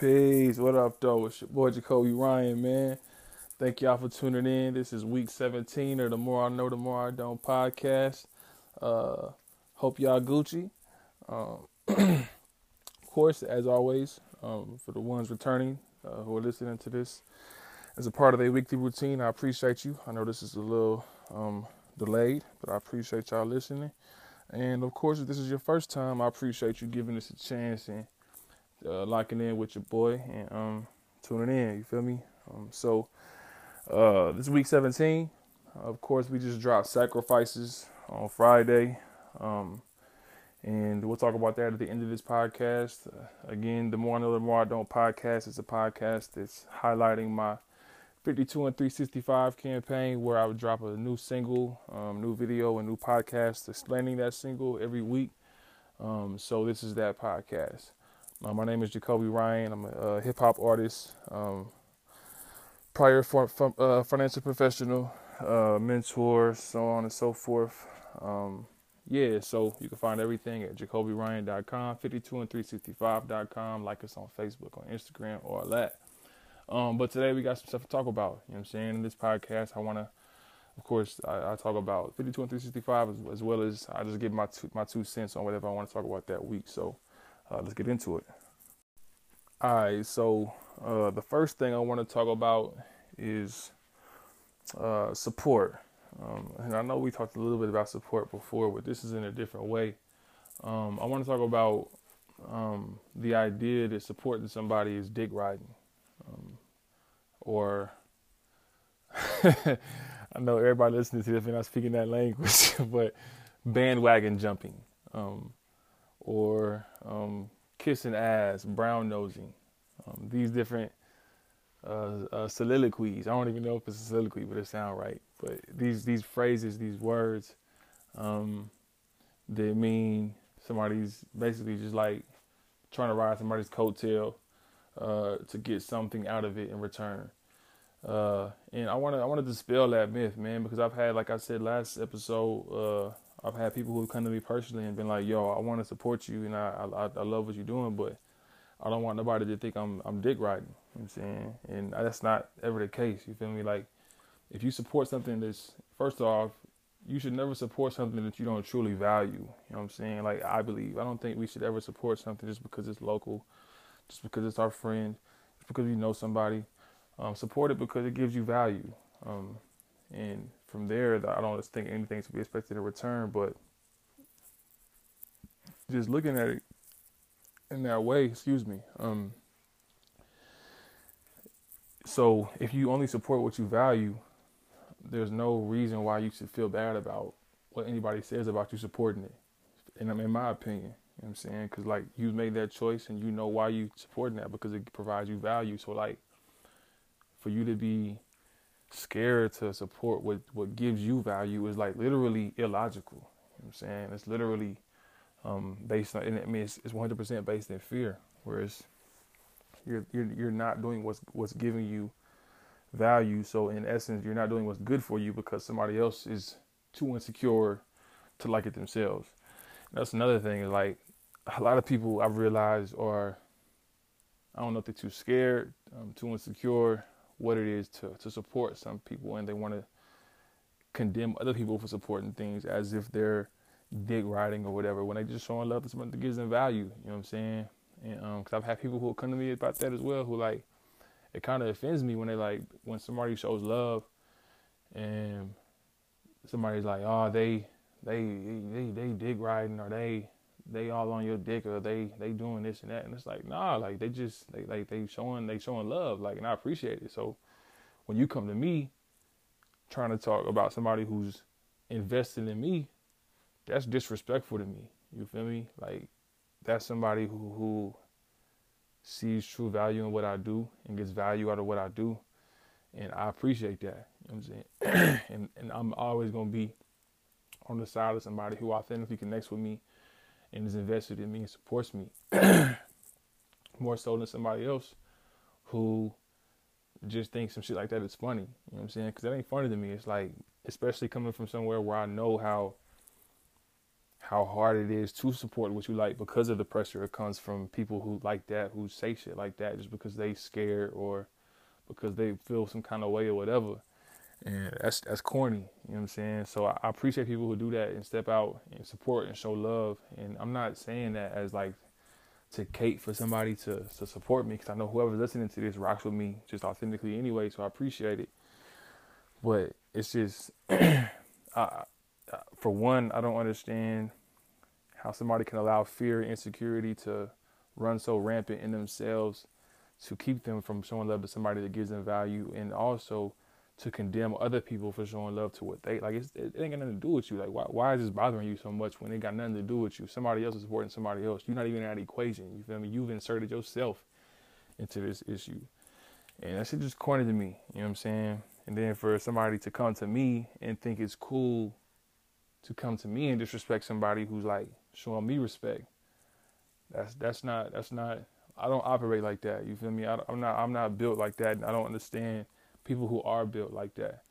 Peace. What up, though? It's your boy Jacoby Ryan, man. Thank y'all for tuning in. This is week 17 of the More I Know, the More I Don't podcast. Uh, hope y'all Gucci. Um, of course, as always, um, for the ones returning uh, who are listening to this as a part of their weekly routine, I appreciate you. I know this is a little um, delayed, but I appreciate y'all listening. And of course, if this is your first time, I appreciate you giving us a chance and uh, locking in with your boy and um, tuning in. You feel me? Um, so uh, this week 17, of course, we just dropped sacrifices on Friday. Um, and we'll talk about that at the end of this podcast. Uh, again, the more I know, the more I don't podcast. It's a podcast that's highlighting my 52 and 365 campaign where I would drop a new single, um, new video, a new podcast explaining that single every week. Um, so this is that podcast. Uh, my name is Jacoby Ryan. I'm a, a hip hop artist, um, prior for, for, uh, financial professional, uh, mentor, so on and so forth. Um, yeah, so you can find everything at jacobyryan.com, 52 and 365.com. Like us on Facebook, on Instagram, all that. Um, but today we got some stuff to talk about. You know what I'm saying? In this podcast, I want to, of course, I, I, talk about 52 and 365 as, as, well as I just give my two, my two cents on whatever I want to talk about that week. So uh, let's get into it. All right, so uh, the first thing I want to talk about is uh, support. Um, and I know we talked a little bit about support before, but this is in a different way. Um, I want to talk about um, the idea that supporting somebody is dick riding, um, or I know everybody listening to this may not speaking that language, but bandwagon jumping. Um, or um, kissing ass, brown nosing. Um, these different uh, uh, soliloquies. I don't even know if it's a soliloquy, but it sounds right. But these these phrases, these words, um, they mean somebody's basically just like trying to ride somebody's coattail uh, to get something out of it in return. Uh, and I want to I want to dispel that myth, man, because I've had, like I said last episode, uh, I've had people who come to me personally and been like, "Yo, I want to support you, and I, I I love what you're doing, but I don't want nobody to think I'm I'm dick riding." You know I'm saying, and that's not ever the case. You feel me? Like, if you support something that's first off, you should never support something that you don't truly value. You know what I'm saying? Like, I believe I don't think we should ever support something just because it's local, just because it's our friend, just because we know somebody. Um, support it because it gives you value. Um, and from there, that I don't think anything to be expected in return. But just looking at it in that way, excuse me. Um, so if you only support what you value, there's no reason why you should feel bad about what anybody says about you supporting it. And I'm in my opinion, you know what I'm saying? Because like you made that choice and you know why you supporting that because it provides you value. So like for you to be scared to support what what gives you value is like literally illogical. You know I'm saying it's literally um, based on. I mean, it's, it's 100% based in fear. Whereas you're you're you're not doing what's what's giving you value. So in essence, you're not doing what's good for you because somebody else is too insecure to like it themselves. that's another thing. Is like a lot of people I've realized are I don't know if they're too scared, um, too insecure, what it is to, to support some people and they want to condemn other people for supporting things as if they're dick riding or whatever when they just showing love to someone that gives them value. You know what I'm saying? And um, cause I've had people who come to me about that as well, who like it kind of offends me when they like when somebody shows love and somebody's like, oh, they they they they dick riding or they they all on your dick or they they doing this and that. And it's like nah like they just they like they showing they showing love like and I appreciate it. So when you come to me trying to talk about somebody who's invested in me that's disrespectful to me. You feel me? Like that's somebody who who sees true value in what I do and gets value out of what I do. And I appreciate that. You know what I'm saying? And and I'm always going to be on the side of somebody who authentically connects with me and is invested in me and supports me more so than somebody else who just thinks some shit like that is funny. You know what I'm saying? Because that ain't funny to me. It's like, especially coming from somewhere where I know how how hard it is to support what you like because of the pressure it comes from people who like that who say shit like that just because they scared or because they feel some kind of way or whatever and that's that's corny you know what i'm saying? So I, I appreciate people who do that and step out and support and show love. And i'm not saying that as like to cape for somebody to to support me because i know whoever's listening to this rocks with me just authentically anyway so i appreciate it. But it's just I, for one, I don't understand how somebody can allow fear and insecurity to run so rampant in themselves to keep them from showing love to somebody that gives them value. And also to condemn other people for showing love to what they like it ain't got nothing to do with you like why, why is this bothering you so much when it got nothing to do with you somebody else is supporting somebody else you're not even in that equation you feel me you've inserted yourself into this issue and that shit just corny to me you know what i'm saying and then for somebody to come to me and think it's cool to come to me and disrespect somebody who's like showing me respect. That's that's not that's not. I don't operate like that. You feel me? I, am not I'm not built like that. I don't understand people who are built like that.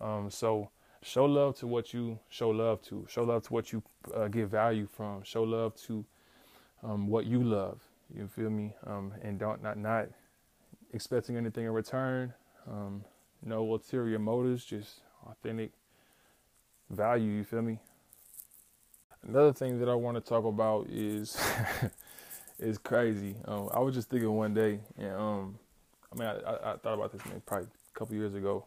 Um, so show love to what you show love to. Show love to what you uh, get value from. Show love to um, what you love. You feel me? Um, and don't not not expecting anything in return. Um, no ulterior motives. Just authentic value, you feel me? Another thing that I want to talk about is is crazy. Um, I was just thinking one day, and um, I mean, I, I, I thought about this maybe probably couple years ago,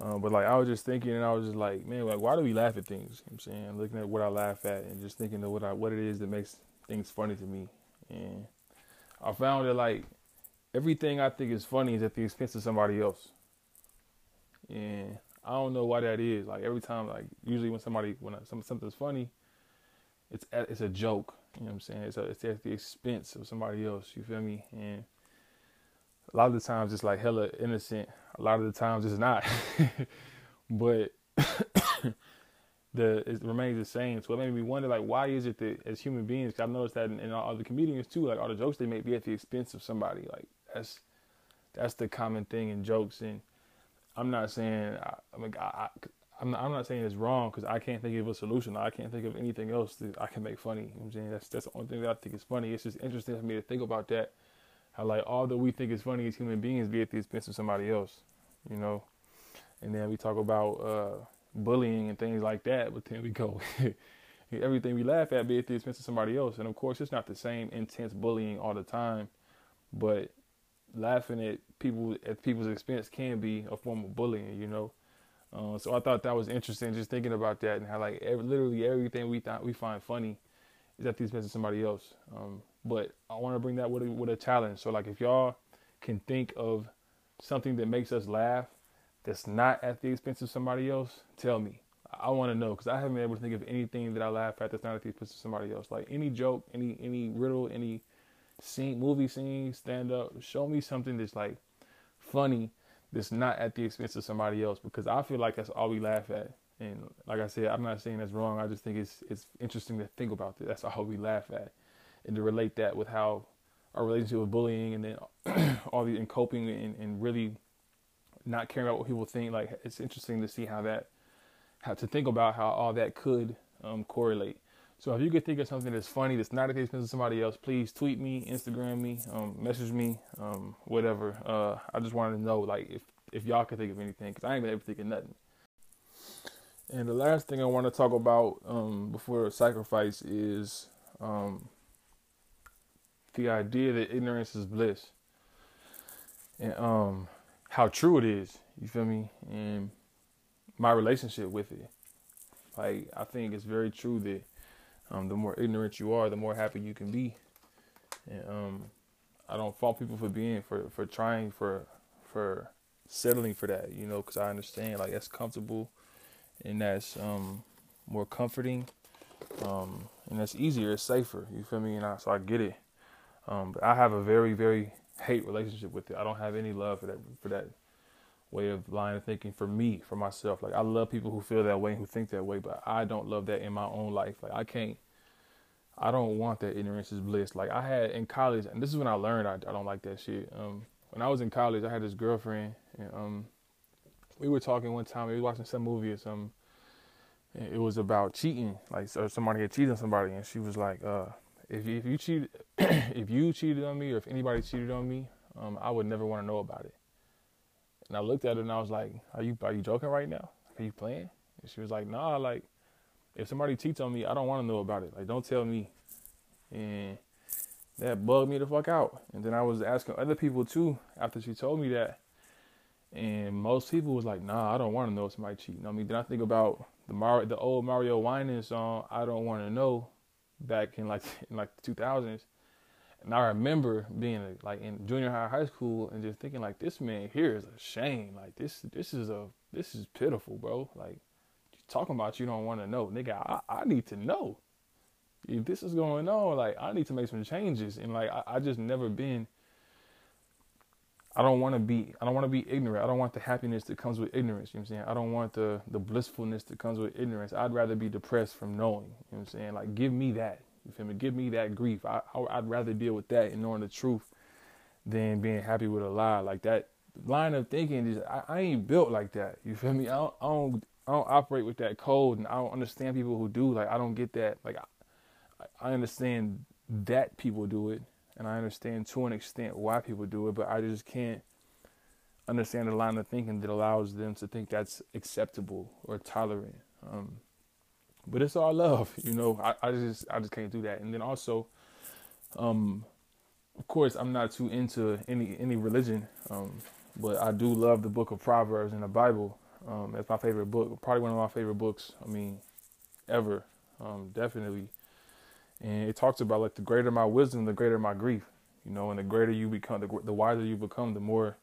um, but like I was just thinking, and I was just like, man, like why do we laugh at things? You know I'm saying, looking at what I laugh at, and just thinking of what I what it is that makes things funny to me, and I found that like everything I think is funny is at the expense of somebody else, and I don't know why that is. Like every time, like usually when somebody when something's funny, it's it's a joke. You know what I'm saying? It's a, it's at the expense of somebody else. You feel me? And a lot of the times it's like hella innocent. A lot of the times it's not. but the it remains the same. So it made me wonder like why is it that as human beings, cause I've noticed that in, in all the comedians too, like all the jokes they make be at the expense of somebody. Like that's that's the common thing in jokes and I'm not saying I, I mean I, I'm not, I'm not saying it's wrong because I can't think of a solution. I can't think of anything else that I can make funny. You know I'm saying that's that's the only thing that I think is funny. It's just interesting for me to think about that. How like all that we think is funny as human beings be at the expense of somebody else, you know. And then we talk about uh, bullying and things like that, but then we go everything we laugh at be at the expense of somebody else. And of course, it's not the same intense bullying all the time, but laughing at people at people's expense can be a form of bullying, you know. Uh, so I thought that was interesting, just thinking about that and how like every, literally everything we thought we find funny is at the expense of somebody else. Um, but I want to bring that with a, with a challenge. So like if y'all can think of something that makes us laugh that's not at the expense of somebody else, tell me. I want to know because I haven't been able to think of anything that I laugh at that's not at the expense of somebody else. Like any joke, any any riddle, any scene, movie scene, stand up. Show me something that's like funny, that's not at the expense of somebody else. Because I feel like that's all we laugh at. And like I said, I'm not saying that's wrong. I just think it's it's interesting to think about that. That's all we laugh at, and to relate that with how our relationship with bullying and then all the and coping and, and really not caring about what people think. Like it's interesting to see how that, how to think about how all that could um, correlate. So if you could think of something that's funny that's not at the expense of somebody else, please tweet me, Instagram me, um, message me, um, whatever. Uh, I just wanted to know like if if y'all could think of anything because I ain't been able to think of nothing. And the last thing I want to talk about um, before sacrifice is um, the idea that ignorance is bliss, and um, how true it is. You feel me? And my relationship with it. Like I think it's very true that um, the more ignorant you are, the more happy you can be. And um, I don't fault people for being for for trying for for settling for that, you know, because I understand like that's comfortable and that's um, more comforting, um, and that's easier, it's safer. You feel me? And I, so I get it. Um, but I have a very very hate relationship with it. I don't have any love for that for that way of line of thinking for me, for myself. Like I love people who feel that way and who think that way, but I don't love that in my own life. Like I can't I don't want that ignorance is bliss. Like I had in college, and this is when I learned I, I don't like that shit. Um, when I was in college, I had this girlfriend, and um, we were talking one time. We were watching some movie or something, it was about cheating, like so somebody had cheated on somebody, and she was like, uh, "If you, if you cheated, if you cheated on me, or if anybody cheated on me, um, I would never want to know about it." And I looked at her and I was like, "Are you are you joking right now? Are you playing?" And she was like, "Nah, like if somebody cheats on me, I don't want to know about it. Like don't tell me." And that bugged me the fuck out. And then I was asking other people too after she told me that. And most people was like, nah, I don't want to know if somebody cheating on me. Then I think about the the old Mario Winans song, I don't want to know, back in like in like the 2000s. And I remember being like in junior high, high school, and just thinking like, this man here is a shame. Like this, this is a, this is pitiful, bro. Like talking about you don't want to know, nigga. I, I need to know if this is going on. Like I need to make some changes, and like I, I just never been I don't want to be I don't want to be ignorant. I don't want the happiness that comes with ignorance, you know what I'm saying? I don't want the the blissfulness that comes with ignorance. I'd rather be depressed from knowing, you know what I'm saying? Like give me that. You feel me? Give me that grief. I, I would rather deal with that and knowing the truth than being happy with a lie. Like that line of thinking is I, I ain't built like that. You feel me? I don't, I don't I don't operate with that code and I don't understand people who do. Like I don't get that. Like I, I understand that people do it and I understand to an extent why people do it, but I just can't understand the line of thinking that allows them to think that's acceptable or tolerant. Um, but it's all love, you know. I, I just I just can't do that. And then also, um, of course, I'm not too into any any religion, um, but I do love the Book of Proverbs in the Bible. Um, that's my favorite book, probably one of my favorite books. I mean, ever, um, definitely and it talks about like the greater my wisdom, the greater my grief. You know, and the greater you become, the, the wiser you become, the more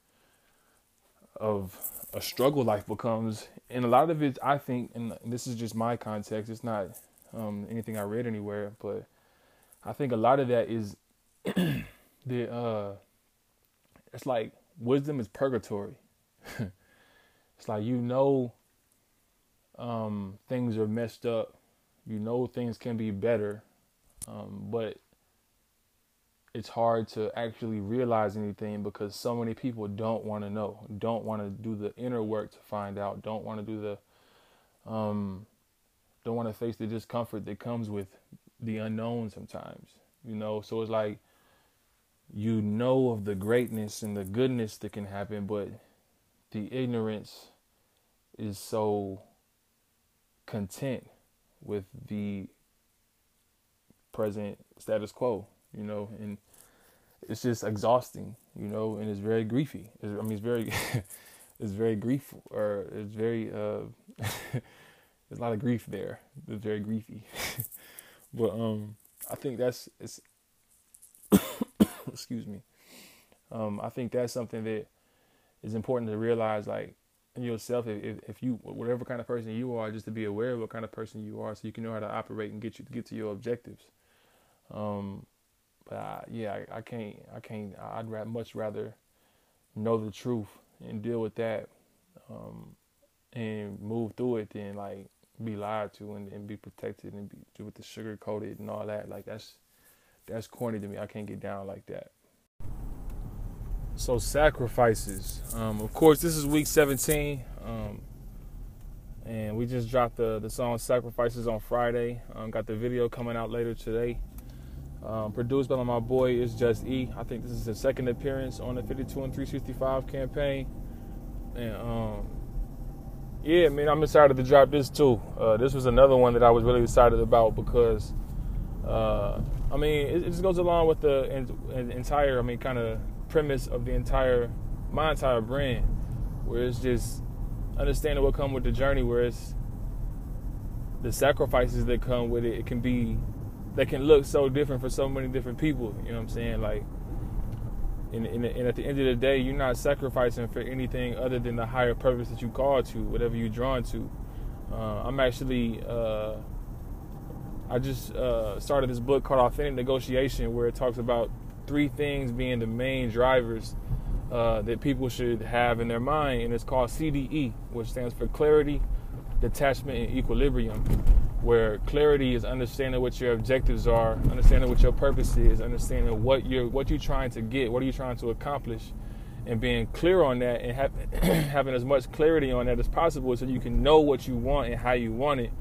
of a struggle life becomes. And a lot of it, I think, and this is just my context. It's not um, anything I read anywhere, but I think a lot of that is the. Uh, it's like wisdom is purgatory. it's like you know um, things are messed up. You know things can be better, um, but it's hard to actually realize anything because so many people don't want to know, don't want to do the inner work to find out, don't want to do the, um, don't want to face the discomfort that comes with the unknown sometimes, you know. So it's like you know of the greatness and the goodness that can happen, but the ignorance is so content with the present status quo, you know, and it's just exhausting, you know, and it's very griefy. It's, I mean, it's very, it's very grief, or it's very, uh, there's a lot of grief there. It's very griefy, but um, I think that's it's. excuse me. Um, I think that's something that is important to realize, like in yourself, if if you whatever kind of person you are, just to be aware of what kind of person you are, so you can know how to operate and get you get to your objectives. Um, but I, yeah, I, I, can't. I can't. I'd ra- much rather know the truth and deal with that, um, and move through it than like be lied to and, and be protected and be with the sugar coated and all that. Like that's that's corny to me. I can't get down like that. So sacrifices. Um, of course, this is week 17, um, and we just dropped the the song "Sacrifices" on Friday. Um, got the video coming out later today. Um, produced by my boy is Just E. I think this is his second appearance on the 52 and 365 campaign. And um, yeah, man, I'm excited to drop this too. Uh, this was another one that I was really excited about because, uh, I mean, it, it, just goes along with the in, entire, I mean, kind of premise of the entire, my entire brand, where it's just understanding what come with the journey, where it's the sacrifices that come with it. It can be that can look so different for so many different people. You know what I'm saying? Like, and, and, and, at the end of the day, you're not sacrificing for anything other than the higher purpose that you call to, whatever you're drawn to. Uh, I'm actually, uh, I just uh, started this book called Authentic Negotiation, where it talks about three things being the main drivers uh, that people should have in their mind, and it's called CDE, which stands for clarity, detachment, and equilibrium where clarity is understanding what your objectives are, understanding what your purpose is, understanding what you're what you're trying to get, what are you trying to accomplish, and being clear on that and have, having as much clarity on that as possible so you can know what you want and how you want it,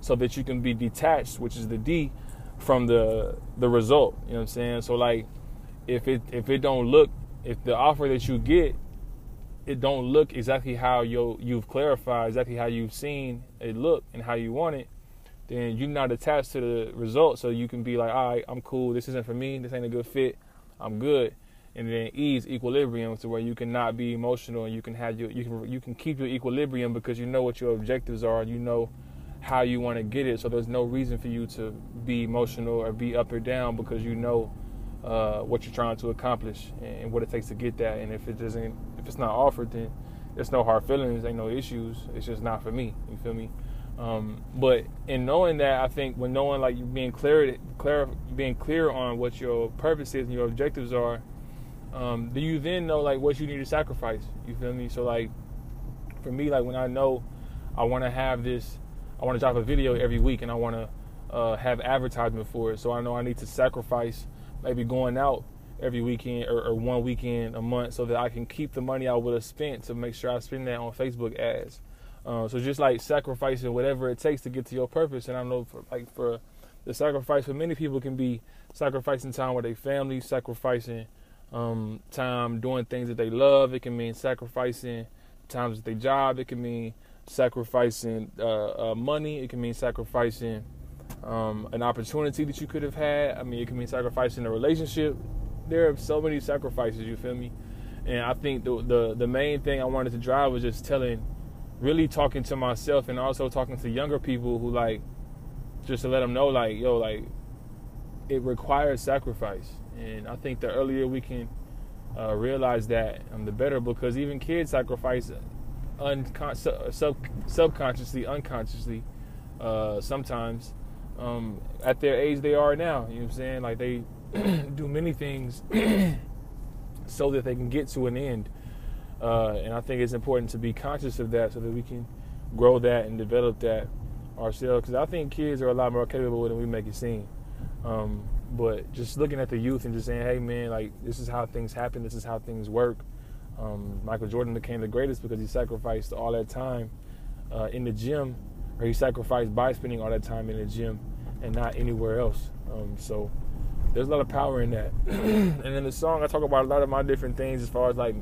so that you can be detached, which is the D, from the the result. You know what I'm saying? So like, if it if it don't look, if the offer that you get, it don't look exactly how you you've clarified, exactly how you've seen it look and how you want it, then you're not attached to the result. So you can be like, all right, I'm cool. This isn't for me. This ain't a good fit. I'm good. And then ease equilibrium to where you cannot be emotional and you can have your you can you can keep your equilibrium because you know what your objectives are and you know how you want to get it. So there's no reason for you to be emotional or be up or down because you know uh, what you're trying to accomplish and what it takes to get that. And if it doesn't, if it's not offered, then there's no hard feelings, ain't no issues. It's just not for me. You feel me? Um, but in knowing that, I think when knowing like you being clear, clear, being clear on what your purpose is and your objectives are, um, do you then know like what you need to sacrifice? You feel me? So like, for me, like when I know I want to have this I want to drop a video every week and I want to uh, have advertisement for it. So I know I need to sacrifice maybe going out every weekend or, or, one weekend a month so that I can keep the money I would have spent to make sure I spend that on Facebook ads. Uh, so just like sacrificing whatever it takes to get to your purpose. And I know for like for the sacrifice for many people can be sacrificing time with their family, sacrificing um, time doing things that they love. It can mean sacrificing times at their job. It can mean sacrificing uh, uh, money. It can mean sacrificing um, an opportunity that you could have had. I mean, it can mean sacrificing a relationship. There are so many sacrifices. You feel me? And I think the the the main thing I wanted to drive was just telling, really talking to myself and also talking to younger people who like, just to let them know like, yo, like, it requires sacrifice. And I think the earlier we can uh, realize that, um, the better. Because even kids sacrifice uncon- sub- subconsciously, unconsciously, uh, sometimes um, at their age they are now. You know what I'm saying? Like they do many things so that they can get to an end. Uh, and I think it's important to be conscious of that so that we can grow that and develop that ourselves. Because I think kids are a lot more capable than we make it seem. Um, but just looking at the youth and just saying, hey man, like this is how things happen, this is how things work. Um, Michael Jordan became the greatest because he sacrificed all that time uh, in the gym, or he sacrificed by spending all that time in the gym and not anywhere else. Um, so there's a lot of power in that. and in the song, I talk about a lot of my different things as far as like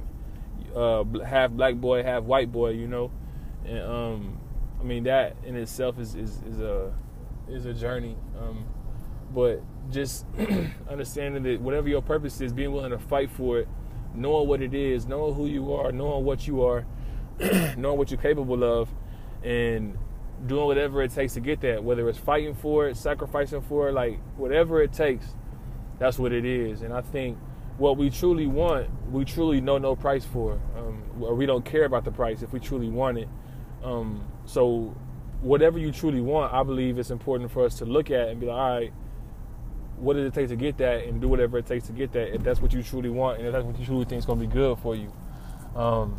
uh, half black boy, half white boy, you know. And um, I mean that in itself is is, is a is a journey. Um, but just understanding that whatever your purpose is, being willing to fight for it knowing what it is, knowing who you are, knowing what you are, knowing what you're capable of, and doing whatever it takes to get that, whether it's fighting for it, sacrificing for it, like whatever it takes, that's what it is. And I think what we truly want, we truly know no price for, um, or we don't care about the price if we truly want it. Um, so, whatever you truly want, I believe it's important for us to look at and be like, all right what does it take to get that? And do whatever it takes to get that if that's what you truly want and if that's what you truly think is going to be good for you. Um,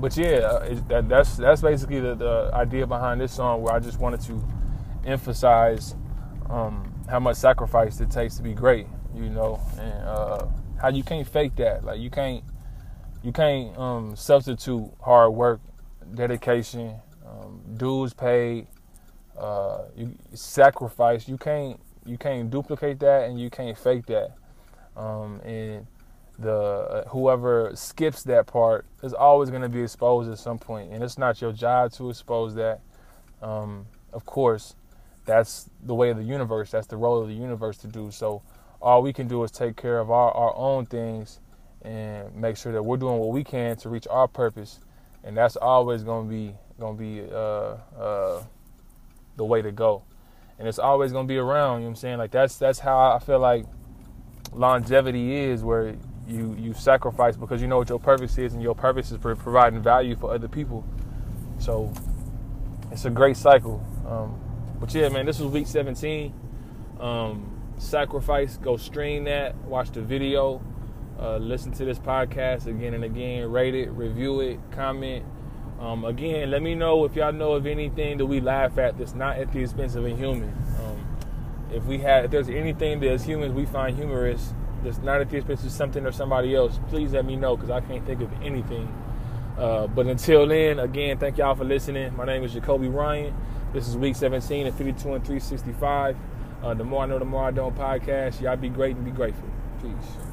but yeah uh, that, that's that's basically the, the, idea behind this song where i just wanted to emphasize um, how much sacrifice it takes to be great you know and uh, how you can't fake that like you can't you can't um, substitute hard work dedication um, dues paid uh, you sacrifice you can't you can't duplicate that and you can't fake that. Um, and the uh, whoever skips that part is always going to be exposed at some point, and it's not your job to expose that. Um, of course, that's the way of the universe. That's the role of the universe to do. So all we can do is take care of our, our own things and make sure that we're doing what we can to reach our purpose, and that's always going to be going to be uh, uh, the way to go and it's always gonna be around. You know what I'm saying? Like that's that's how I feel like longevity is, where you you sacrifice because you know what your purpose is, and your purpose is for providing value for other people. So it's a great cycle. Um, but yeah, man, this was week 17. Um, sacrifice. Go stream that. Watch the video. Uh, listen to this podcast again and again. Rate it, review it, comment. Um, again, let me know if y'all know of anything that we laugh at that's not at the expense of a human. Um, if we have, if there's anything that as humans we find humorous that's not at the expense of something or somebody else, please let me know because I can't think of anything. Uh, but until then, again, thank y'all for listening. My name is Jacoby Ryan. This is week 17 of 52 and 365. Uh, the more I know, the more I don't podcast. Y'all be great and be grateful. Peace.